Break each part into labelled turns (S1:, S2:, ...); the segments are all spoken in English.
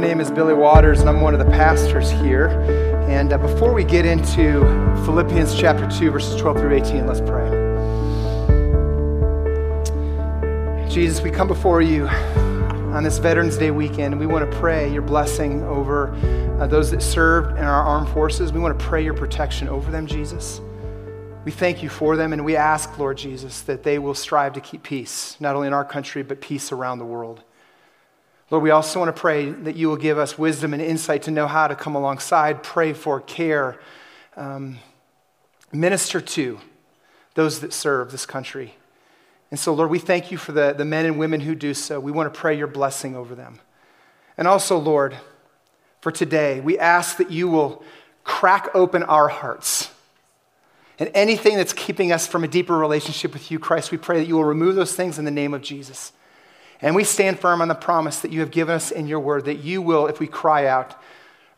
S1: name is Billy Waters, and I'm one of the pastors here. And uh, before we get into Philippians chapter 2, verses 12 through 18, let's pray. Jesus, we come before you on this Veterans Day weekend, we want to pray your blessing over uh, those that served in our armed forces. We want to pray your protection over them, Jesus. We thank you for them, and we ask, Lord Jesus, that they will strive to keep peace, not only in our country, but peace around the world. Lord, we also want to pray that you will give us wisdom and insight to know how to come alongside, pray for, care, um, minister to those that serve this country. And so, Lord, we thank you for the, the men and women who do so. We want to pray your blessing over them. And also, Lord, for today, we ask that you will crack open our hearts. And anything that's keeping us from a deeper relationship with you, Christ, we pray that you will remove those things in the name of Jesus. And we stand firm on the promise that you have given us in your word that you will, if we cry out,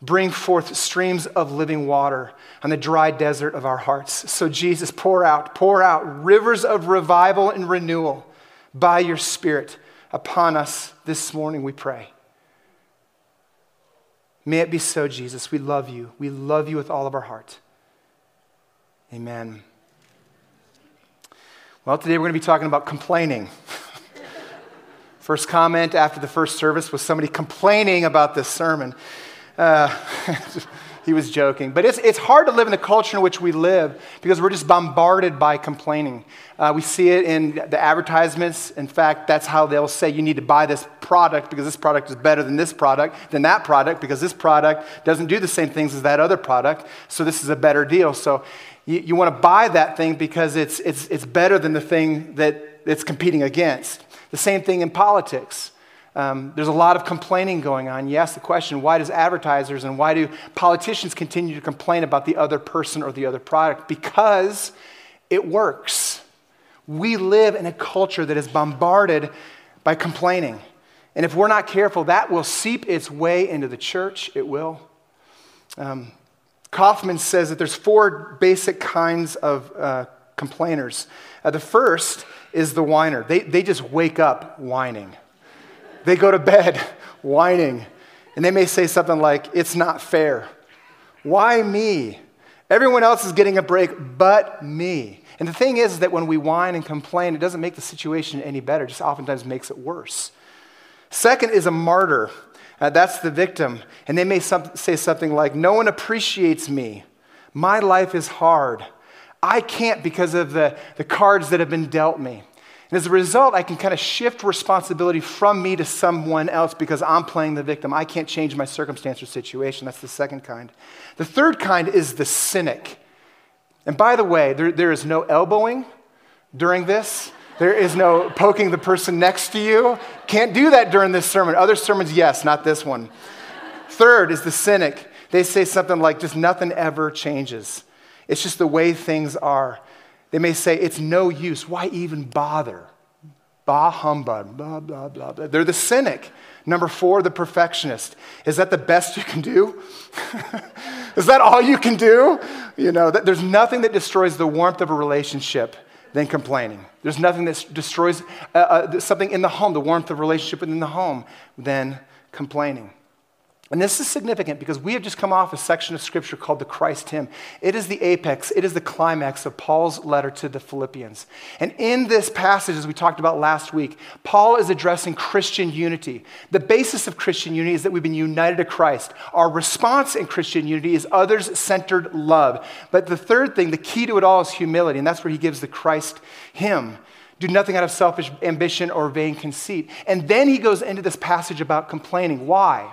S1: bring forth streams of living water on the dry desert of our hearts. So, Jesus, pour out, pour out rivers of revival and renewal by your Spirit upon us this morning, we pray. May it be so, Jesus. We love you. We love you with all of our heart. Amen. Well, today we're going to be talking about complaining. First comment after the first service was somebody complaining about this sermon. Uh, he was joking. But it's, it's hard to live in the culture in which we live because we're just bombarded by complaining. Uh, we see it in the advertisements. In fact, that's how they'll say you need to buy this product because this product is better than this product, than that product, because this product doesn't do the same things as that other product. So this is a better deal. So you, you want to buy that thing because it's, it's, it's better than the thing that it's competing against. The same thing in politics. Um, there's a lot of complaining going on. You ask the question why does advertisers and why do politicians continue to complain about the other person or the other product? Because it works. We live in a culture that is bombarded by complaining. And if we're not careful, that will seep its way into the church. It will. Um, Kaufman says that there's four basic kinds of uh, complainers. Uh, the first is the whiner. They, they just wake up whining. They go to bed whining. And they may say something like, It's not fair. Why me? Everyone else is getting a break but me. And the thing is, is that when we whine and complain, it doesn't make the situation any better, it just oftentimes makes it worse. Second is a martyr. Uh, that's the victim. And they may some, say something like, No one appreciates me. My life is hard. I can't because of the, the cards that have been dealt me. And as a result, I can kind of shift responsibility from me to someone else because I'm playing the victim. I can't change my circumstance or situation. That's the second kind. The third kind is the cynic. And by the way, there, there is no elbowing during this. There is no poking the person next to you. Can't do that during this sermon. Other sermons, yes, not this one. Third is the cynic. They say something like, just nothing ever changes. It's just the way things are. They may say, it's no use. Why even bother? Bah humbug, blah, blah, blah, blah. They're the cynic. Number four, the perfectionist. Is that the best you can do? Is that all you can do? You know, there's nothing that destroys the warmth of a relationship than complaining. There's nothing that destroys uh, uh, something in the home, the warmth of a relationship within the home, than complaining. And this is significant because we have just come off a section of scripture called the Christ hymn. It is the apex, it is the climax of Paul's letter to the Philippians. And in this passage, as we talked about last week, Paul is addressing Christian unity. The basis of Christian unity is that we've been united to Christ. Our response in Christian unity is others centered love. But the third thing, the key to it all, is humility. And that's where he gives the Christ hymn. Do nothing out of selfish ambition or vain conceit. And then he goes into this passage about complaining. Why?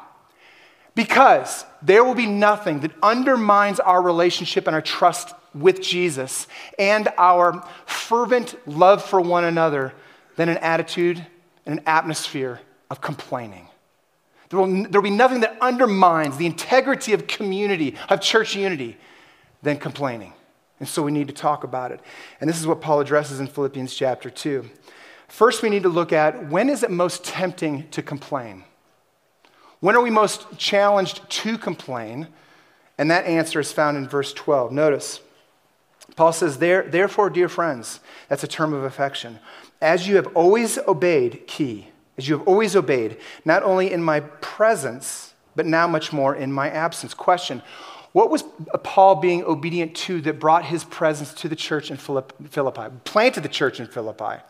S1: Because there will be nothing that undermines our relationship and our trust with Jesus and our fervent love for one another than an attitude and an atmosphere of complaining. There will, there will be nothing that undermines the integrity of community, of church unity, than complaining. And so we need to talk about it. And this is what Paul addresses in Philippians chapter 2. First, we need to look at when is it most tempting to complain? When are we most challenged to complain? And that answer is found in verse 12. Notice, Paul says, Therefore, dear friends, that's a term of affection, as you have always obeyed, key, as you have always obeyed, not only in my presence, but now much more in my absence. Question What was Paul being obedient to that brought his presence to the church in Philippi, planted the church in Philippi?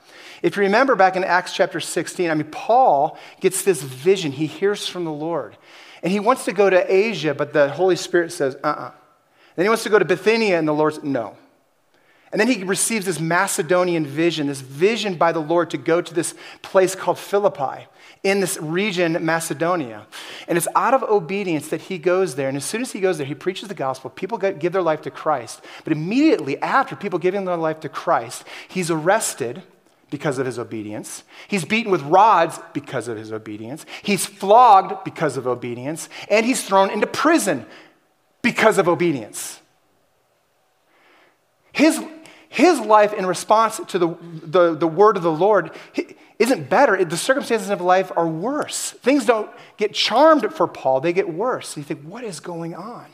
S1: If you remember back in Acts chapter 16, I mean, Paul gets this vision. He hears from the Lord. And he wants to go to Asia, but the Holy Spirit says, uh uh-uh. uh Then he wants to go to Bithynia, and the Lord says, no. And then he receives this Macedonian vision, this vision by the Lord to go to this place called Philippi in this region, Macedonia. And it's out of obedience that he goes there. And as soon as he goes there, he preaches the gospel. People give their life to Christ. But immediately after people giving their life to Christ, he's arrested because of his obedience. He's beaten with rods because of his obedience. He's flogged because of obedience. And he's thrown into prison because of obedience. His, his life in response to the, the, the word of the Lord isn't better. The circumstances of life are worse. Things don't get charmed for Paul, they get worse. You think, what is going on?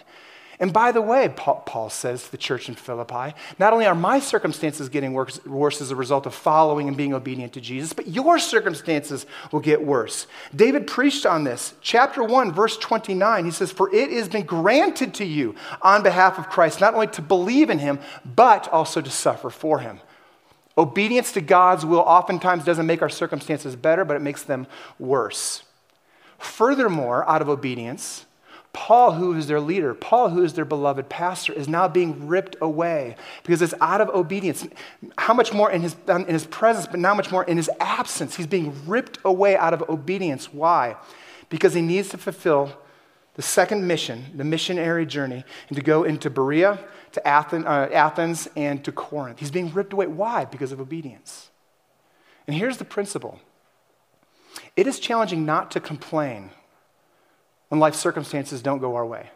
S1: And by the way, Paul says to the church in Philippi, not only are my circumstances getting worse, as a result of following and being obedient to Jesus, but your circumstances will get worse. David preached on this. Chapter 1, verse 29, he says, For it has been granted to you on behalf of Christ, not only to believe in him, but also to suffer for him. Obedience to God's will oftentimes doesn't make our circumstances better, but it makes them worse. Furthermore, out of obedience, Paul, who is their leader, Paul, who is their beloved pastor, is now being ripped away because it's out of obedience. How much more in his, in his presence, but now much more in his absence. He's being ripped away out of obedience. Why? Because he needs to fulfill the second mission, the missionary journey, and to go into Berea, to Athens, uh, Athens, and to Corinth. He's being ripped away. Why? Because of obedience. And here's the principle it is challenging not to complain when life circumstances don't go our way.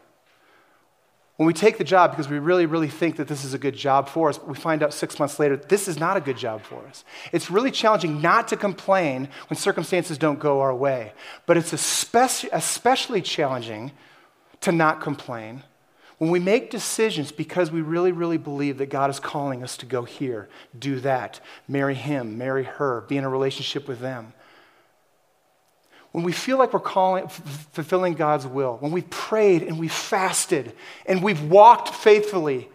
S1: When we take the job because we really, really think that this is a good job for us, we find out six months later this is not a good job for us. It's really challenging not to complain when circumstances don't go our way, but it's especially challenging to not complain when we make decisions because we really, really believe that God is calling us to go here, do that, marry him, marry her, be in a relationship with them when we feel like we're calling, f- fulfilling God's will, when we've prayed and we've fasted and we've walked faithfully,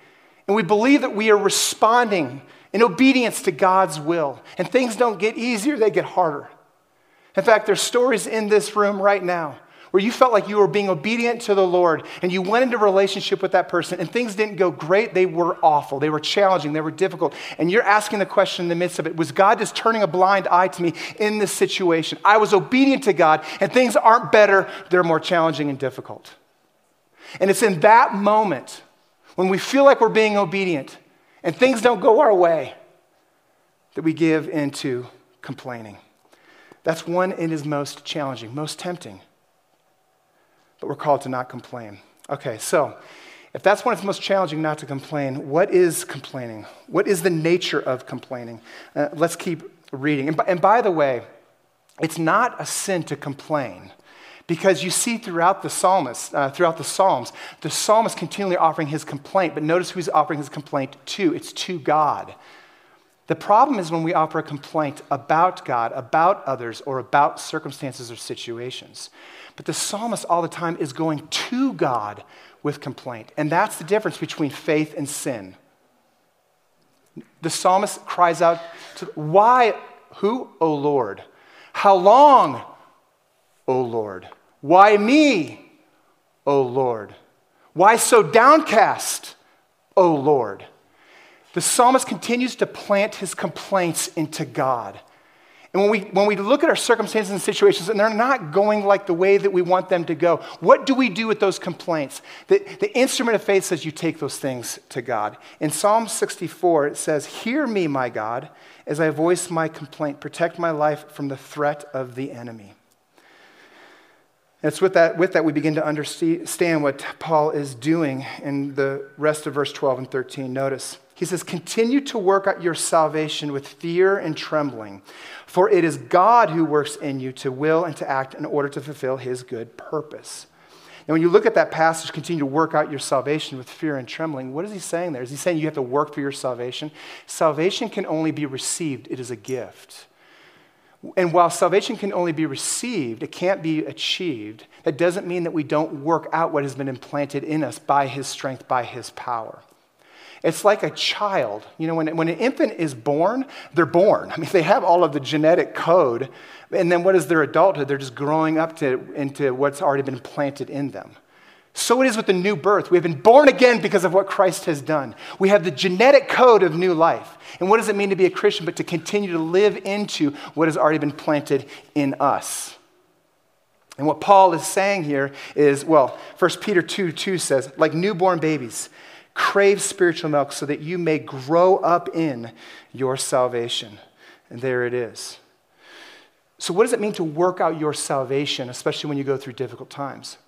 S1: and we believe that we are responding in obedience to God's will, and things don't get easier, they get harder. In fact, there's stories in this room right now where you felt like you were being obedient to the Lord and you went into a relationship with that person and things didn't go great, they were awful, they were challenging, they were difficult. And you're asking the question in the midst of it was God just turning a blind eye to me in this situation? I was obedient to God and things aren't better, they're more challenging and difficult. And it's in that moment when we feel like we're being obedient and things don't go our way that we give into complaining. That's one it is most challenging, most tempting but we're called to not complain. Okay, so if that's of the most challenging not to complain, what is complaining? What is the nature of complaining? Uh, let's keep reading. And by, and by the way, it's not a sin to complain. Because you see throughout the psalmist, uh, throughout the Psalms, the psalmist continually offering his complaint, but notice who he's offering his complaint to. It's to God. The problem is when we offer a complaint about God, about others, or about circumstances or situations. But the psalmist all the time is going to God with complaint. And that's the difference between faith and sin. The psalmist cries out to, Why? Who? O Lord. How long? O Lord. Why me? O Lord. Why so downcast? O Lord. The psalmist continues to plant his complaints into God. And when we, when we look at our circumstances and situations and they're not going like the way that we want them to go, what do we do with those complaints? The, the instrument of faith says you take those things to God. In Psalm 64, it says, Hear me, my God, as I voice my complaint. Protect my life from the threat of the enemy. And it's with that, with that we begin to understand what Paul is doing in the rest of verse 12 and 13. Notice. He says, Continue to work out your salvation with fear and trembling, for it is God who works in you to will and to act in order to fulfill his good purpose. Now, when you look at that passage, continue to work out your salvation with fear and trembling, what is he saying there? Is he saying you have to work for your salvation? Salvation can only be received, it is a gift. And while salvation can only be received, it can't be achieved, that doesn't mean that we don't work out what has been implanted in us by His strength, by His power. It's like a child. You know, when, when an infant is born, they're born. I mean, they have all of the genetic code. And then what is their adulthood? They're just growing up to, into what's already been planted in them. So it is with the new birth. We have been born again because of what Christ has done. We have the genetic code of new life. And what does it mean to be a Christian? But to continue to live into what has already been planted in us. And what Paul is saying here is well, 1 Peter 2 2 says, like newborn babies, crave spiritual milk so that you may grow up in your salvation. And there it is. So, what does it mean to work out your salvation, especially when you go through difficult times?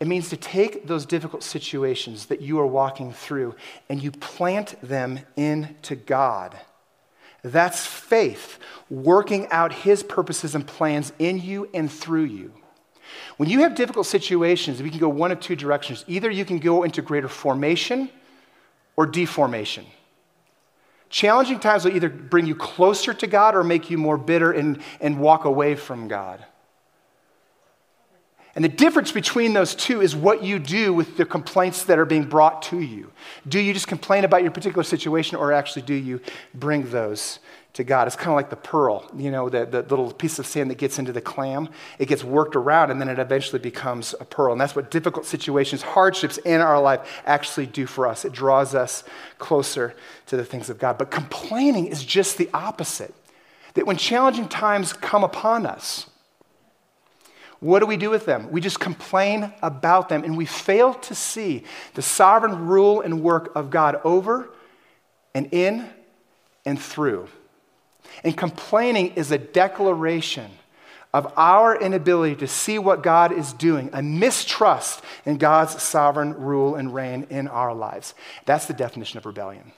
S1: It means to take those difficult situations that you are walking through and you plant them into God. That's faith, working out His purposes and plans in you and through you. When you have difficult situations, we can go one of two directions. Either you can go into greater formation or deformation. Challenging times will either bring you closer to God or make you more bitter and, and walk away from God. And the difference between those two is what you do with the complaints that are being brought to you. Do you just complain about your particular situation, or actually do you bring those to God? It's kind of like the pearl, you know, the, the little piece of sand that gets into the clam. It gets worked around, and then it eventually becomes a pearl. And that's what difficult situations, hardships in our life actually do for us. It draws us closer to the things of God. But complaining is just the opposite. That when challenging times come upon us, what do we do with them? We just complain about them and we fail to see the sovereign rule and work of God over and in and through. And complaining is a declaration of our inability to see what God is doing, a mistrust in God's sovereign rule and reign in our lives. That's the definition of rebellion.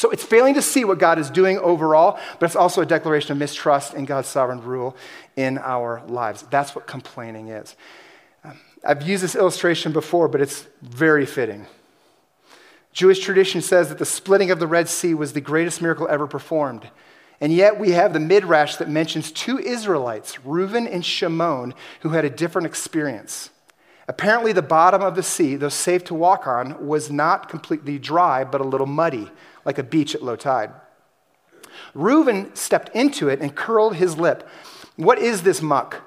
S1: So it's failing to see what God is doing overall, but it's also a declaration of mistrust in God's sovereign rule in our lives. That's what complaining is. Um, I've used this illustration before, but it's very fitting. Jewish tradition says that the splitting of the Red Sea was the greatest miracle ever performed. And yet we have the midrash that mentions two Israelites, Reuben and Shimon, who had a different experience. Apparently, the bottom of the sea, though safe to walk on, was not completely dry, but a little muddy like a beach at low tide. Reuben stepped into it and curled his lip. What is this muck?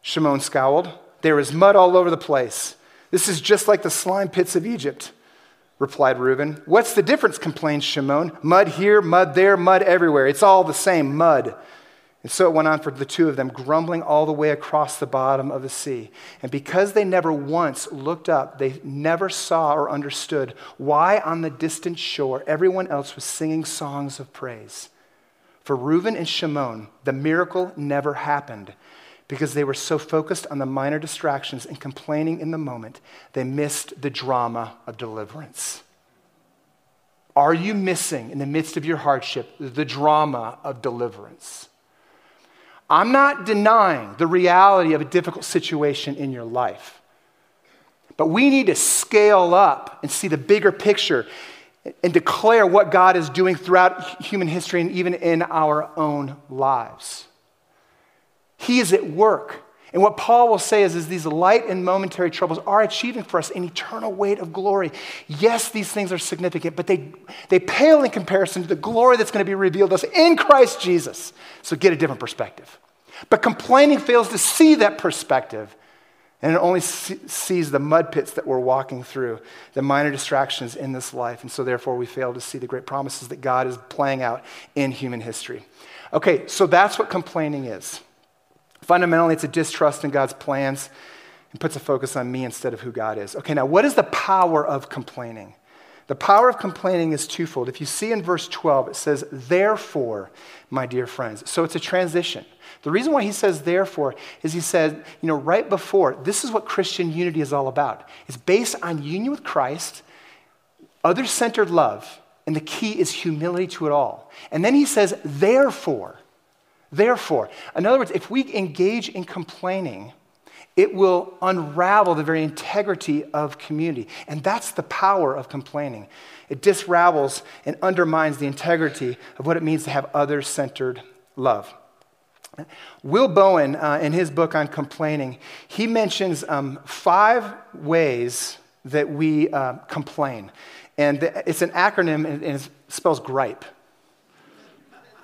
S1: Shimon scowled. There is mud all over the place. This is just like the slime pits of Egypt, replied Reuben. What's the difference? complained Shimon. Mud here, mud there, mud everywhere. It's all the same mud. And so it went on for the two of them, grumbling all the way across the bottom of the sea. And because they never once looked up, they never saw or understood why on the distant shore everyone else was singing songs of praise. For Reuben and Shimon, the miracle never happened because they were so focused on the minor distractions and complaining in the moment, they missed the drama of deliverance. Are you missing, in the midst of your hardship, the drama of deliverance? I'm not denying the reality of a difficult situation in your life. But we need to scale up and see the bigger picture and declare what God is doing throughout human history and even in our own lives. He is at work. And what Paul will say is, is these light and momentary troubles are achieving for us an eternal weight of glory. Yes, these things are significant, but they, they pale in comparison to the glory that's going to be revealed to us in Christ Jesus. So get a different perspective. But complaining fails to see that perspective. And it only sees the mud pits that we're walking through, the minor distractions in this life. And so, therefore, we fail to see the great promises that God is playing out in human history. Okay, so that's what complaining is. Fundamentally, it's a distrust in God's plans and puts a focus on me instead of who God is. Okay, now, what is the power of complaining? The power of complaining is twofold. If you see in verse 12, it says, Therefore, my dear friends. So it's a transition. The reason why he says therefore is he said, you know, right before, this is what Christian unity is all about. It's based on union with Christ, other centered love, and the key is humility to it all. And then he says, therefore, therefore. In other words, if we engage in complaining, it will unravel the very integrity of community. And that's the power of complaining. It disravels and undermines the integrity of what it means to have other centered love. Will Bowen, uh, in his book on complaining, he mentions um, five ways that we uh, complain. And it's an acronym and it spells gripe.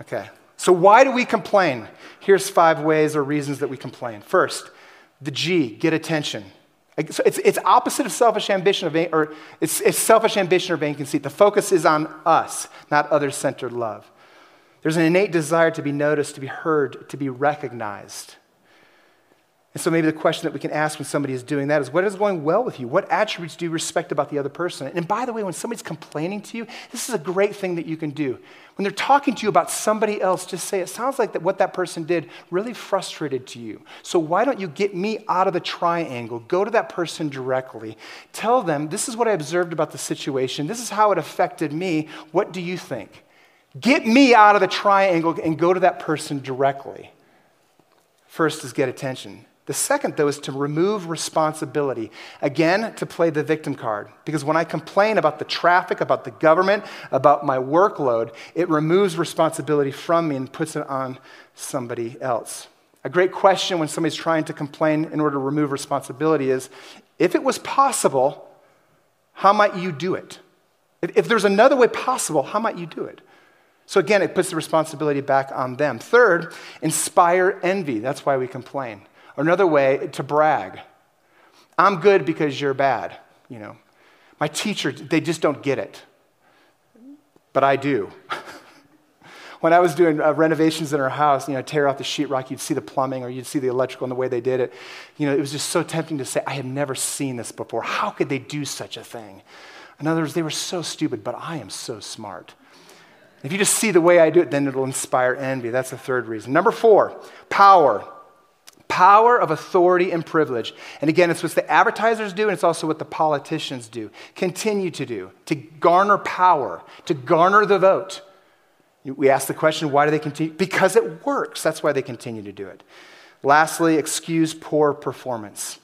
S1: Okay. So, why do we complain? Here's five ways or reasons that we complain. First, the G, get attention. So it's, it's opposite of selfish ambition, or, or it's, it's selfish ambition or vain conceit. The focus is on us, not other centered love. There's an innate desire to be noticed, to be heard, to be recognized. And so maybe the question that we can ask when somebody is doing that is what is going well with you? What attributes do you respect about the other person? And by the way, when somebody's complaining to you, this is a great thing that you can do. When they're talking to you about somebody else, just say, it sounds like that what that person did really frustrated to you. So why don't you get me out of the triangle? Go to that person directly. Tell them, this is what I observed about the situation. This is how it affected me. What do you think? Get me out of the triangle and go to that person directly. First is get attention. The second, though, is to remove responsibility. Again, to play the victim card. Because when I complain about the traffic, about the government, about my workload, it removes responsibility from me and puts it on somebody else. A great question when somebody's trying to complain in order to remove responsibility is if it was possible, how might you do it? If, there's another way possible, how might you do it? So again, it puts the responsibility back on them. Third, inspire envy. That's why we complain. Or another way, to brag. I'm good because you're bad, you know. My teacher, they just don't get it. But I do. when I was doing uh, renovations in our house, you know, tear out the sheetrock, you'd see the plumbing or you'd see the electrical and the way they did it. You know, it was just so tempting to say, I have never seen this before. How could they do such a thing? In other words, they were so stupid, but I am so smart. If you just see the way I do it, then it'll inspire envy. That's the third reason. Number four, power. Power of authority and privilege. And again, it's what the advertisers do, and it's also what the politicians do, continue to do, to garner power, to garner the vote. We ask the question, why do they continue? Because it works. That's why they continue to do it. Lastly, excuse poor performance.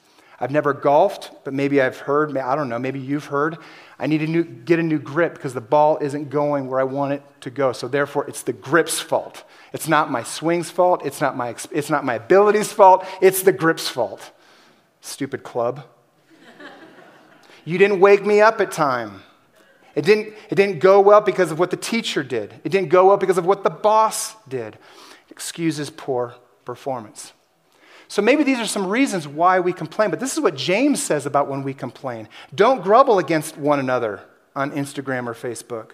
S1: I've never golfed, but maybe I've heard, I don't know, maybe you've heard I need to get a new grip because the ball isn't going where I want it to go. So therefore, it's the grip's fault. It's not my swing's fault. It's not my, it's not my ability's fault. It's the grip's fault. Stupid club. you didn't wake me up at time. It didn't, it didn't go well because of what the teacher did. It didn't go well because of what the boss did. Excuses poor performance. So maybe these are some reasons why we complain, but this is what James says about when we complain. Don't grumble against one another on Instagram or Facebook,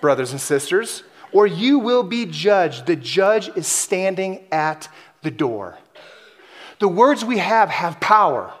S1: brothers and sisters, or you will be judged. The judge is standing at the door. The words we have have power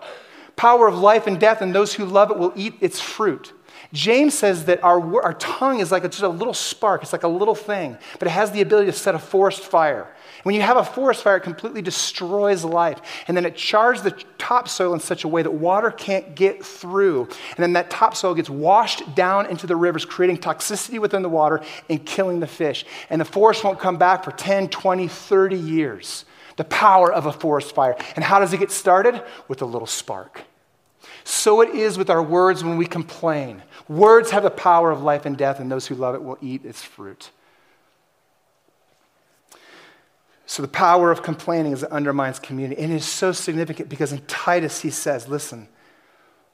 S1: power of life and death, and those who love it will eat its fruit. James says that our, our tongue is like a, just a little spark, it's like a little thing, but it has the ability to set a forest fire. When you have a forest fire, it completely destroys life. And then it chars the topsoil in such a way that water can't get through. And then that topsoil gets washed down into the rivers, creating toxicity within the water and killing the fish. And the forest won't come back for 10, 20, 30 years. The power of a forest fire. And how does it get started? With a little spark. So it is with our words when we complain. Words have the power of life and death, and those who love it will eat its fruit. So the power of complaining is it undermines community. And it is so significant because in Titus he says, listen,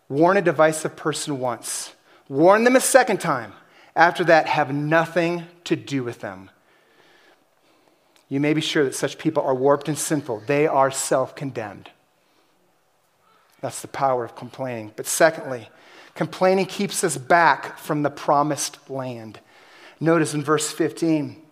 S1: warn a divisive person once, warn them a second time. After that, have nothing to do with them. You may be sure that such people are warped and sinful. They are self condemned. That's the power of complaining. But secondly, complaining keeps us back from the promised land. Notice in verse 15,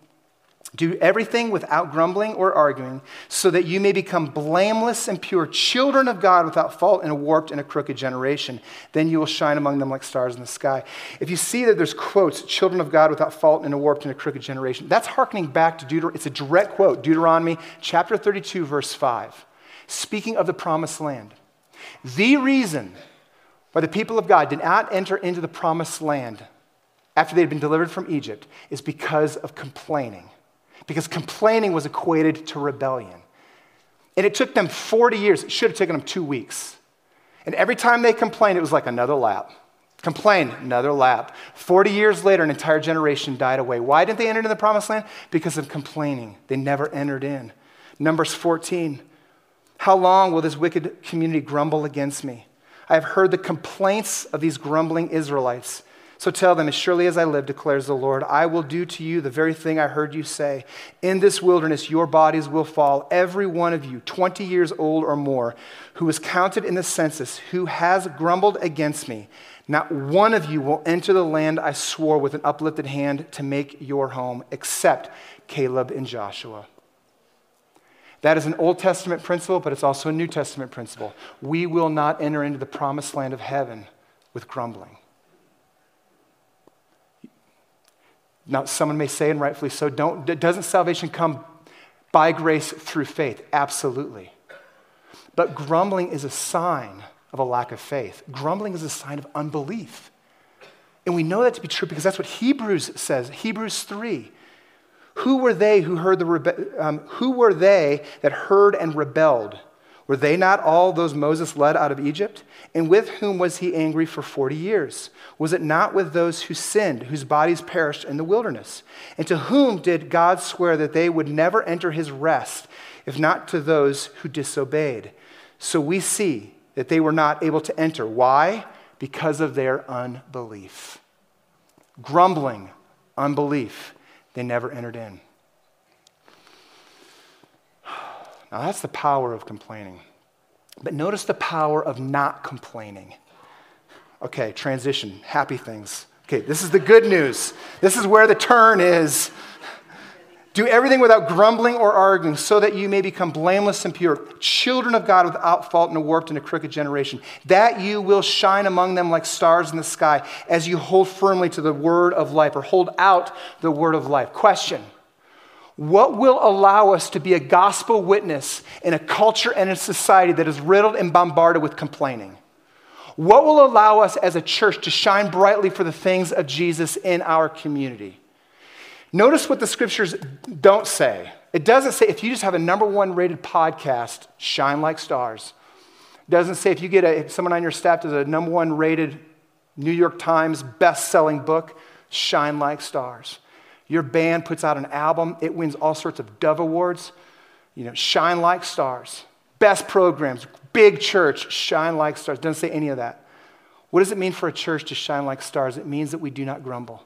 S1: do everything without grumbling or arguing, so that you may become blameless and pure, children of God without fault in a warped and a crooked generation. Then you will shine among them like stars in the sky. If you see that there's quotes, children of God without fault in a warped and a crooked generation, that's hearkening back to Deuteronomy. It's a direct quote, Deuteronomy chapter 32, verse 5, speaking of the promised land. The reason why the people of God did not enter into the promised land after they had been delivered from Egypt is because of complaining because complaining was equated to rebellion. And it took them 40 years. It should have taken them two weeks. And every time they complained, it was like another lap. Complain, another lap. 40 years later, an entire generation died away. Why didn't they enter into the promised land? Because of complaining. They never entered in. Numbers 14. How long will this wicked community grumble against me? I have heard the complaints of these grumbling Israelites. So tell them, as surely as I live, declares the Lord, I will do to you the very thing I heard you say. In this wilderness, your bodies will fall, every one of you, 20 years old or more, who was counted in the census, who has grumbled against me. Not one of you will enter the land I swore with an uplifted hand to make your home, except Caleb and Joshua. That is an Old Testament principle, but it's also a New Testament principle. We will not enter into the promised land of heaven with grumbling. Now, someone may say, and rightfully so, don't, doesn't salvation come by grace through faith? Absolutely. But grumbling is a sign of a lack of faith. Grumbling is a sign of unbelief. And we know that to be true because that's what Hebrews says. Hebrews 3. Who were they who heard the rebe- um, who were they that heard and rebelled? Were they not all those Moses led out of Egypt? And with whom was he angry for 40 years? Was it not with those who sinned, whose bodies perished in the wilderness? And to whom did God swear that they would never enter his rest, if not to those who disobeyed? So we see that they were not able to enter. Why? Because of their unbelief. Grumbling, unbelief, they never entered in. Now, that's the power of complaining. But notice the power of not complaining. Okay, transition, happy things. Okay, this is the good news. This is where the turn is. Do everything without grumbling or arguing, so that you may become blameless and pure, children of God without fault in a warped and a crooked generation. That you will shine among them like stars in the sky as you hold firmly to the word of life or hold out the word of life. Question what will allow us to be a gospel witness in a culture and a society that is riddled and bombarded with complaining? What will allow us as a church to shine brightly for the things of Jesus in our community? Notice what the scriptures don't say. It doesn't say if you just have a number one rated podcast, shine like stars. It doesn't say if you get a, if someone on your staff does a number one rated New York Times best selling book, shine like stars. Your band puts out an album, it wins all sorts of Dove Awards. You know, shine like stars. Best programs, big church, shine like stars. Doesn't say any of that. What does it mean for a church to shine like stars? It means that we do not grumble.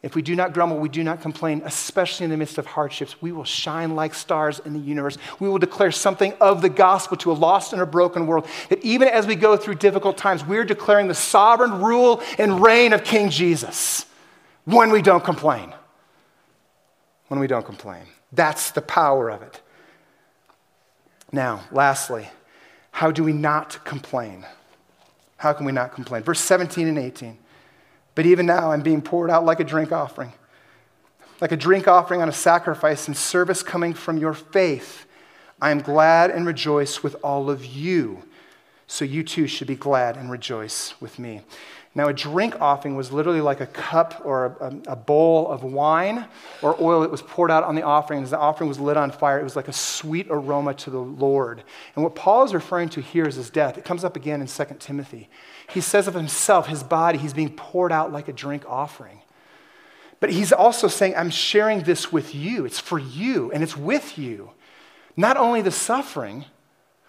S1: If we do not grumble, we do not complain, especially in the midst of hardships, we will shine like stars in the universe. We will declare something of the gospel to a lost and a broken world. That even as we go through difficult times, we're declaring the sovereign rule and reign of King Jesus when we don't complain. When we don't complain. That's the power of it. Now, lastly, how do we not complain? How can we not complain? Verse 17 and 18. But even now, I'm being poured out like a drink offering, like a drink offering on a sacrifice and service coming from your faith. I am glad and rejoice with all of you. So you too should be glad and rejoice with me. Now, a drink offering was literally like a cup or a, a, bowl of wine or oil that was poured out on the offering. As the offering was lit on fire, it was like a sweet aroma to the Lord. And what Paul is referring to here is his death. It comes up again in 2 Timothy. He says of himself, his body, he's being poured out like a drink offering. But he's also saying, I'm sharing this with you. It's for you and it's with you. Not only the suffering,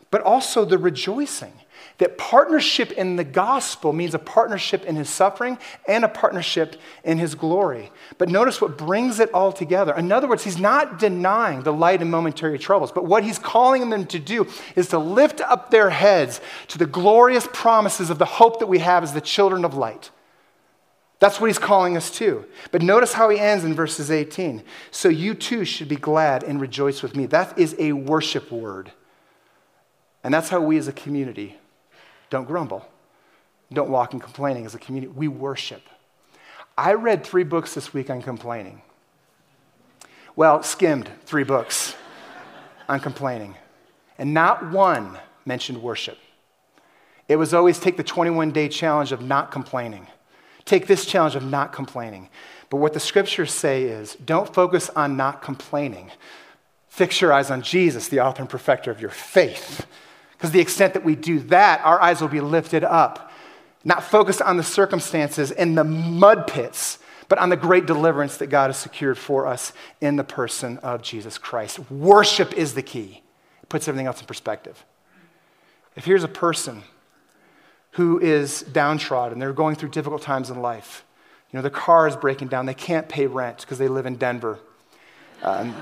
S1: but also the rejoicing. That partnership in the gospel means a partnership in his suffering and a partnership in his glory. But notice what brings it all together. In other words, he's not denying the light and momentary troubles, but what he's calling them to do is to lift up their heads to the glorious promises of the hope that we have as the children of light. That's what he's calling us to. But notice how he ends in verses 18. So you too should be glad and rejoice with me. That is a worship word. And that's how we as a community don't grumble. Don't walk in complaining as a community. We worship. I read three books this week on complaining. Well, skimmed three books on complaining. And not one mentioned worship. It was always take the 21 day challenge of not complaining. Take this challenge of not complaining. But what the scriptures say is don't focus on not complaining. Fix your eyes on Jesus, the author and perfecter of your faith. Because the extent that we do that, our eyes will be lifted up, not focused on the circumstances and the mud pits, but on the great deliverance that God has secured for us in the person of Jesus Christ. Worship is the key, it puts everything else in perspective. If here's a person who is downtrodden, they're going through difficult times in life, you know, their car is breaking down, they can't pay rent because they live in Denver. Um,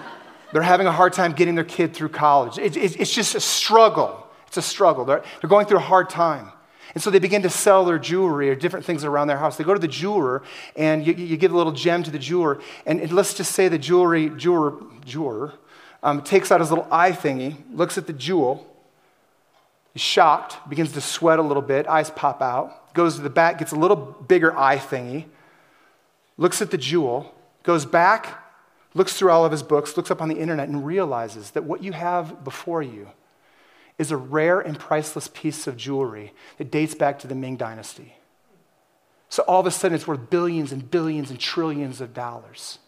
S1: they're having a hard time getting their kid through college. It, it, it's just a struggle. It's a struggle. They're, they're going through a hard time. And so they begin to sell their jewelry or different things around their house. They go to the jeweler and you, you give a little gem to the jeweler. And, and let's just say the jewelry jeweler, jeweler um, takes out his little eye thingy, looks at the jewel, he's shocked, begins to sweat a little bit, eyes pop out, goes to the back, gets a little bigger eye thingy, looks at the jewel, goes back, looks through all of his books, looks up on the internet, and realizes that what you have before you is a rare and priceless piece of jewelry that dates back to the Ming Dynasty. So all of a sudden, it's worth billions and billions and trillions of dollars.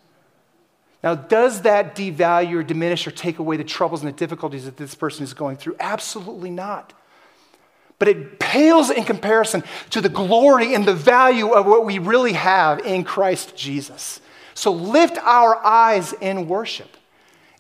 S1: Now, does that devalue or diminish or take away the troubles and the difficulties that this person is going through? Absolutely not. But it pales in comparison to the glory and the value of what we really have in Christ Jesus. So lift our eyes in worship.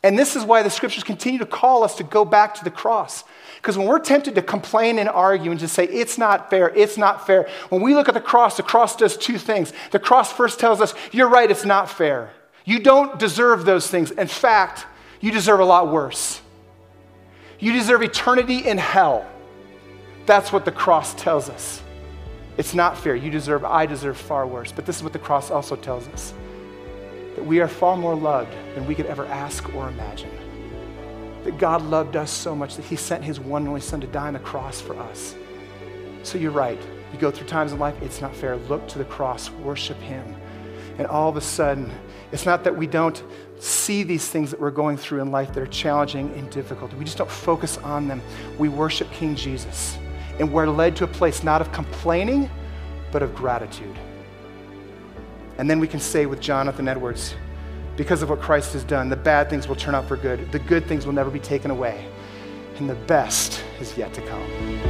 S1: And this is why the scriptures continue to call us to go back to the cross. Because when we're tempted to complain and argue and just say, it's not fair, it's not fair, when we look at the cross, the cross does two things. The cross first tells us, you're right, it's not fair. You don't deserve those things. In fact, you deserve a lot worse. You deserve eternity in hell. That's what the cross tells us. It's not fair. You deserve, I deserve far worse. But this is what the cross also tells us that we are far more loved than we could ever ask or imagine that God loved us so much that he sent his one and only son to die on the cross for us. So you're right. You go through times in life, it's not fair. Look to the cross, worship him. And all of a sudden, it's not that we don't see these things that we're going through in life that are challenging and difficult. We just don't focus on them. We worship King Jesus. And we're led to a place not of complaining, but of gratitude. And then we can say with Jonathan Edwards, because of what Christ has done, the bad things will turn out for good. The good things will never be taken away. And the best is yet to come.